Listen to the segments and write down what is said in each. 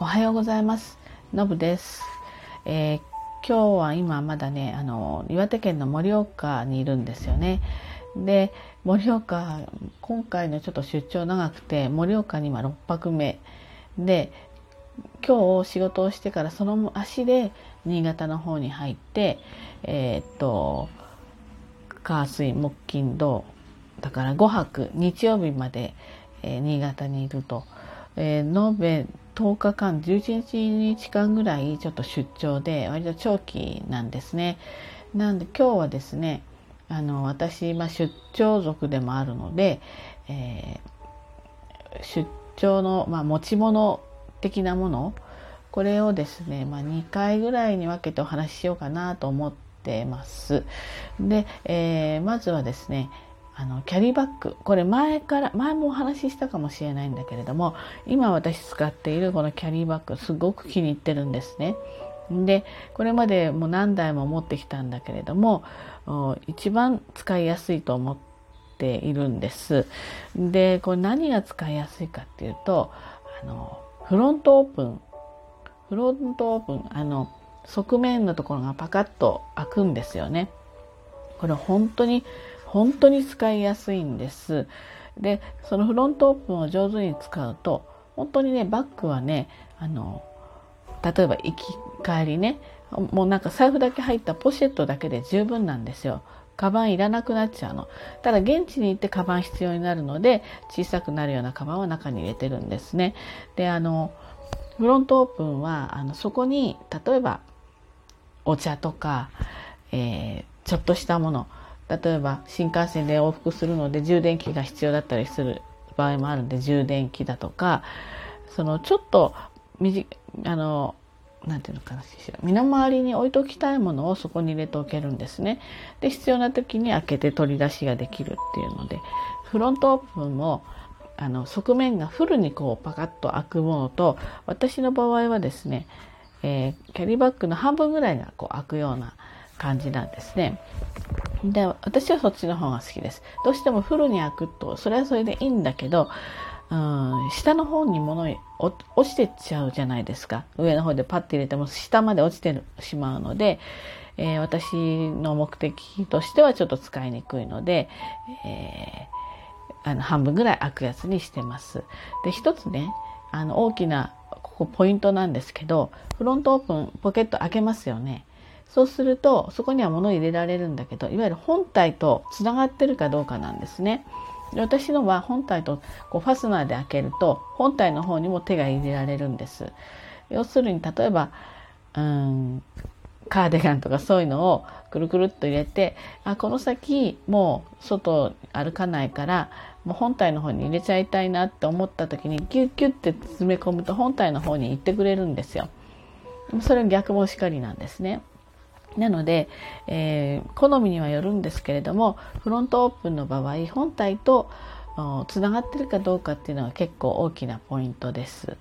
おはようございます。のぶです、えー、今日は今まだね、あの岩手県の盛岡にいるんですよね。で、盛岡今回のちょっと出張長くて盛岡に今6泊目で、今日仕事をしてからその足で新潟の方に入って、えー、っと火水木金土だから5泊日曜日まで、えー、新潟にいると、えー、延べ10日間11日間ぐらいちょっと出張で割と長期なんですね。なんで今日はですねあの私、まあ、出張族でもあるので、えー、出張の、まあ、持ち物的なものこれをですね、まあ、2回ぐらいに分けてお話ししようかなと思ってます。で、えー、まずはですねあのキャリーバッグこれ前から前もお話ししたかもしれないんだけれども今私使っているこのキャリーバッグすごく気に入ってるんですね。でこれまでもう何台も持ってきたんだけれども一番使いやすいと思っているんです。でこれ何が使いやすいかっていうとあのフロントオープンフロントオープンあの側面のところがパカッと開くんですよね。これ本当に本当に使いやすいんです。でそのフロントオープンを上手に使うと本当にねバッグはねあの例えば行き帰りねもうなんか財布だけ入ったポシェットだけで十分なんですよ。カバンいらなくなっちゃうの。ただ現地に行ってカバン必要になるので小さくなるようなカバンを中に入れてるんですね。であのフロントオープンはあのそこに例えばお茶とか、えー、ちょっとしたもの例えば新幹線で往復するので充電器が必要だったりする場合もあるんで充電器だとかそのちょっとあのなんていうのかな身の回りに置いときたいものをそこに入れておけるんですね。で必要な時に開けて取り出しができるっていうのでフロントオープンもあの側面がフルにこうパカッと開くものと私の場合はですね、えー、キャリーバッグの半分ぐらいがこう開くような感じなんですね。で私はそっちの方が好きです。どうしてもフルに開くとそれはそれでいいんだけどうん下の方に物落ちてっちゃうじゃないですか上の方でパッて入れても下まで落ちてしまうので、えー、私の目的としてはちょっと使いにくいので、えー、あの半分ぐらい開くやつにしてます。で一つねあの大きなここポイントなんですけどフロントオープンポケット開けますよね。そうするとそこには物を入れられるんだけどいわゆる本体とつながってるかどうかなんですね。私のは本体とこうファスナーで開けると本体の方にも手が入れられるんです。要するに例えばうんカーディガンとかそういうのをくるくるっと入れてあこの先もう外歩かないからもう本体の方に入れちゃいたいなって思った時にギュッギュッて詰め込むと本体の方に行ってくれるんですよ。それ逆もしかりなんですね。なので、えー、好みにはよるんですけれどもフロントオープンの場合本体とつながってるかどうかっていうのは結構大きなポイントです。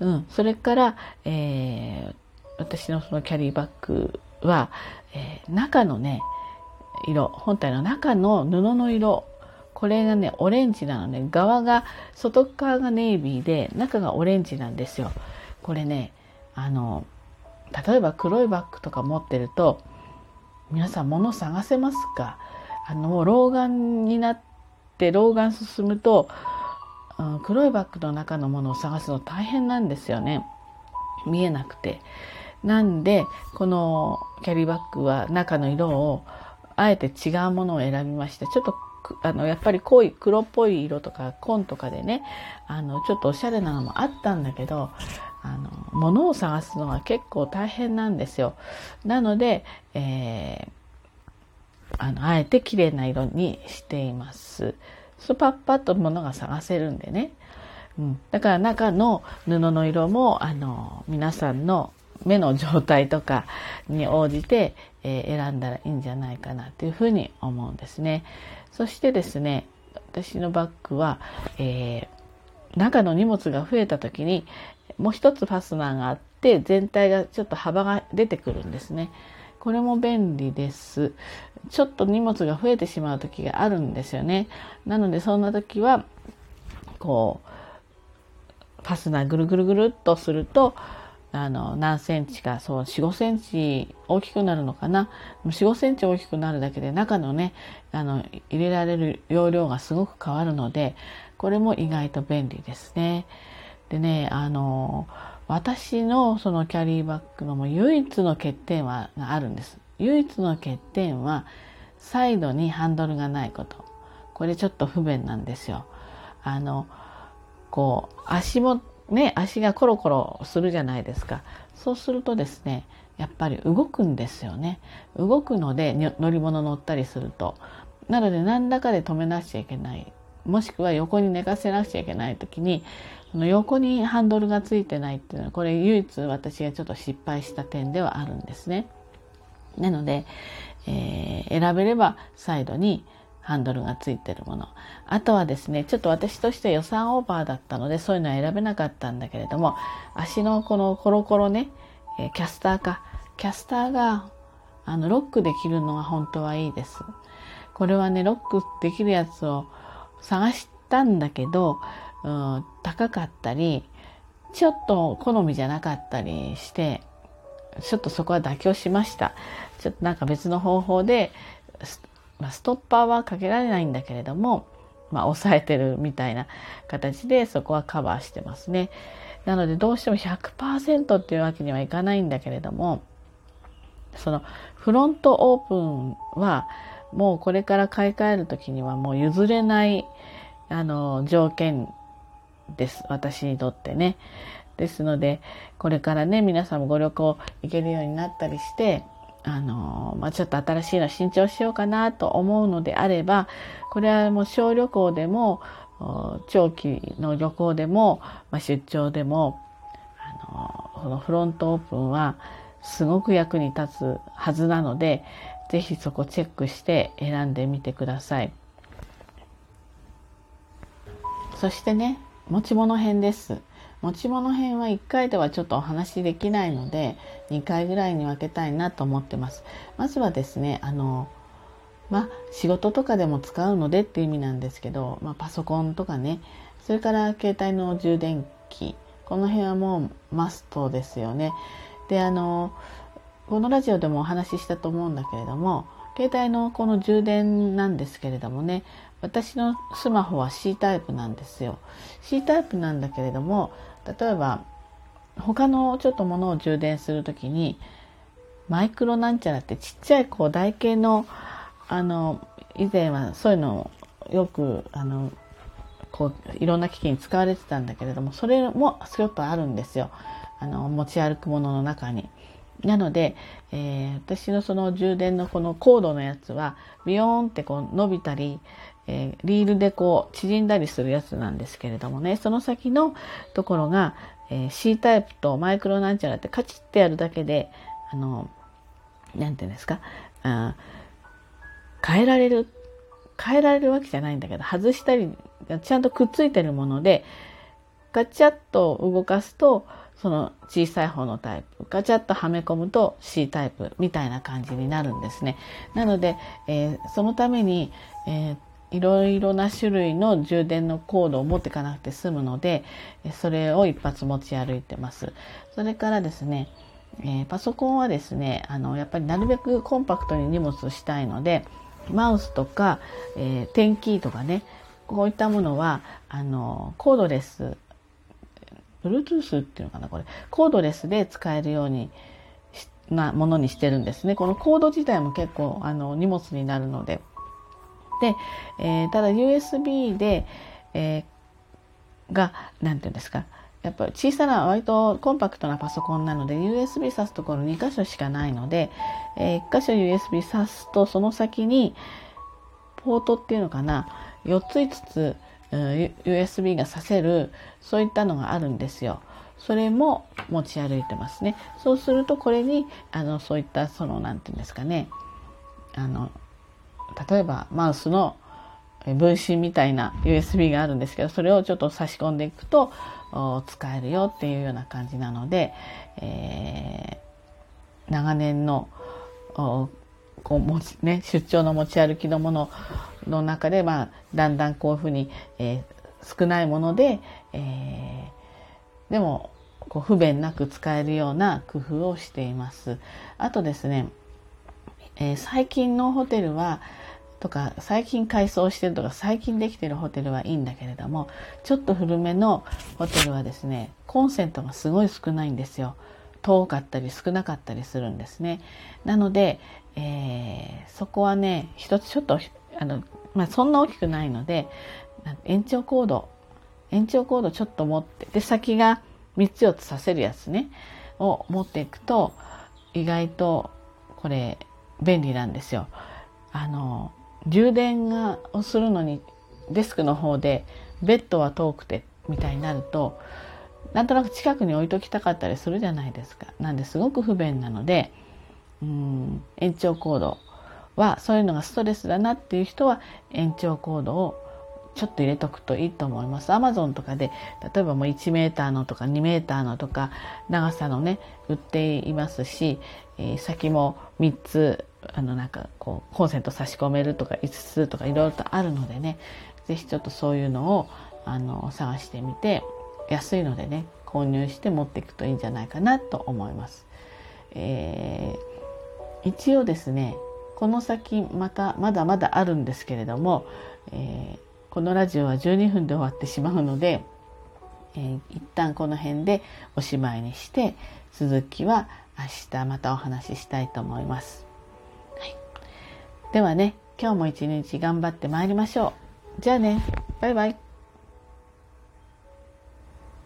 うん、それから、えー、私のそのキャリーバッグは、えー、中のね色本体の中の布の色これがねオレンジなのね側が外側がネイビーで中がオレンジなんですよ。これねあの例えば黒いバッグとか持ってると皆さん物探せますか？あのもう老眼になって老眼進むと、うん、黒いバッグの中のものを探すの大変なんですよね見えなくて。なんでこのキャリーバッグは中の色をあえて違うものを選びましてちょっとあのやっぱり濃い黒っぽい色とか紺とかでねあのちょっとおしゃれなのもあったんだけどあの物を探すのが結構大変なんですよ。なので、えー、あのあえて綺麗な色にしています。そうパッパッと物が探せるんでね。うん、だから中の布の色もあの皆さんの目の状態とかに応じて、えー、選んだらいいんじゃないかなというふうに思うんですね。そしてですね私のバッグは、えー、中の荷物が増えた時にもう一つファスナーがあって全体がちょっと幅が出てくるんですね。これも便利です。ちょっと荷物が増えてしまう時があるんですよね。なのでそんな時はこうファスナーぐるぐるぐるっとするとあの何センチかそう45センチ大きくなるのかな45センチ大きくなるだけで中のねあの入れられる容量がすごく変わるのでこれも意外と便利ですね。でねあの私のそのキャリーバッグのも唯一の欠点はあるんです。唯一の欠点はサイドにハンドルがないこと。これちょっと不便なんですよ。あのこう足もね、足がコロコロするじゃないですか。そうするとですね、やっぱり動くんですよね。動くので乗り物乗ったりすると。なので何らかで止めなくちゃいけない。もしくは横に寝かせなくちゃいけない時に、その横にハンドルがついてないっていうのは、これ唯一私がちょっと失敗した点ではあるんですね。なので、えー、選べればサイドにハンドルがついてるもの。あとはですね、ちょっと私として予算オーバーだったので、そういうのは選べなかったんだけれども、足のこのコロコロね、えキャスターか。キャスターが、あの、ロックできるのが本当はいいです。これはね、ロックできるやつを探したんだけど、うん、高かったり、ちょっと好みじゃなかったりして、ちょっとそこは妥協しました。ちょっとなんか別の方法でまあ、ストッパーはかけられないんだけれども、まあ、抑えてるみたいな形でそこはカバーしてますね。なのでどうしても100%っていうわけにはいかないんだけれどもそのフロントオープンはもうこれから買い替える時にはもう譲れないあの条件です私にとってね。ですのでこれからね皆さんもご旅行行けるようになったりしてあの、まあ、ちょっと新しいの新調しようかなと思うのであれば、これはもう小旅行でも、長期の旅行でも、まあ、出張でも、あの、このフロントオープンはすごく役に立つはずなので、ぜひそこチェックして選んでみてください。そしてね、持ち物編です。持ち物編は1回ではちょっとお話しできないので2回ぐらいに分けたいなと思ってます。まずはですねあのまあ仕事とかでも使うのでっていう意味なんですけど、まあ、パソコンとかねそれから携帯の充電器この辺はもうマストですよね。であのこのラジオでもお話ししたと思うんだけれども携帯のこの充電なんですけれどもね私のスマホは C タイプなんですよ。C タイプなんだけれども例えば他のちょっとものを充電する時にマイクロなんちゃらってちっちゃいこう台形のあの以前はそういうのをよくあのこういろんな機器に使われてたんだけれどもそれもちょっとあるんですよあの持ち歩くものの中に。なので、えー、私のその充電のこのコードのやつはビヨーンってこう伸びたり、えー、リールでこう縮んだりするやつなんですけれどもねその先のところが、えー、C タイプとマイクロなんちゃらってカチッてやるだけであのなんていうんですかあ変えられる変えられるわけじゃないんだけど外したりちゃんとくっついてるものでガチャッと動かすとその小さい方のタイプガチャッとはめ込むと C タイプみたいな感じになるんですね。なので、えー、そのために、えー、いろいろな種類の充電のコードを持っていかなくて済むのでそれを一発持ち歩いてます。それからですね、えー、パソコンはですねあのやっぱりなるべくコンパクトに荷物をしたいのでマウスとか、えー、テンキーとかねこういったものはあのコードレス Bluetooth っていうのかなこれ。コードレスで使えるようになものにしてるんですね。このコード自体も結構あの荷物になるので。で、えー、ただ USB で、えー、が何て言うんですか。やっぱ小さな割とコンパクトなパソコンなので USB 挿すところ2箇所しかないので、えー、1箇所 USB 挿すとその先にポートっていうのかな。4つ5つ USB が挿せるそういったのがあるんですよ。それも持ち歩いてますね。そうするとこれにあのそういったその何て言うんですかねあの例えばマウスの分身みたいな USB があるんですけどそれをちょっと差し込んでいくと使えるよっていうような感じなので、えー、長年のこう持ち、ね、出張の持ち歩きのものの中で、まあ、だんだんこういうふうに、えー、少ないもので、えでもこう不便なく使えるような工夫をしています。あとですね、えー、最近のホテルはとか最近改装してるとか最近できてるホテルはいいんだけれどもちょっと古めのホテルはですねコンセントがすごい少ないんですよ遠かったり少なかったりするんですねなので、えー、そこはね一つちょっとあの、まあ、そんな大きくないので延長コード延長コードちょっと持ってで先が3つ4つさせるやつねを持っていくと意外とこれ便利なんですよ。あの充電がをするのにデスクの方でベッドは遠くてみたいになるとなんとなく近くに置いときたかったりするじゃないですか。なんですごく不便なのでうん延長コードはそういうのがストレスだなっていう人は延長コードをちょっと入れとくといいと思います。アマゾンとかで例えばもう1メーターのとか2メーターのとか長さのね売っていますし、えー、先も3つあのなんかこうコンセント差し込めるとか5つとかいろいろとあるのでね是非ちょっとそういうのをあの探してみて安いのでね購入して持っていくといいんじゃないかなと思います。えー、一応ですねこの先またまだまだあるんですけれども、えー、このラジオは12分で終わってしまうので、えー、一旦この辺でおしまいにして続きは明日またお話ししたいと思います。ではね、今日も一日頑張ってまいりましょう。じゃあね、バイバイ。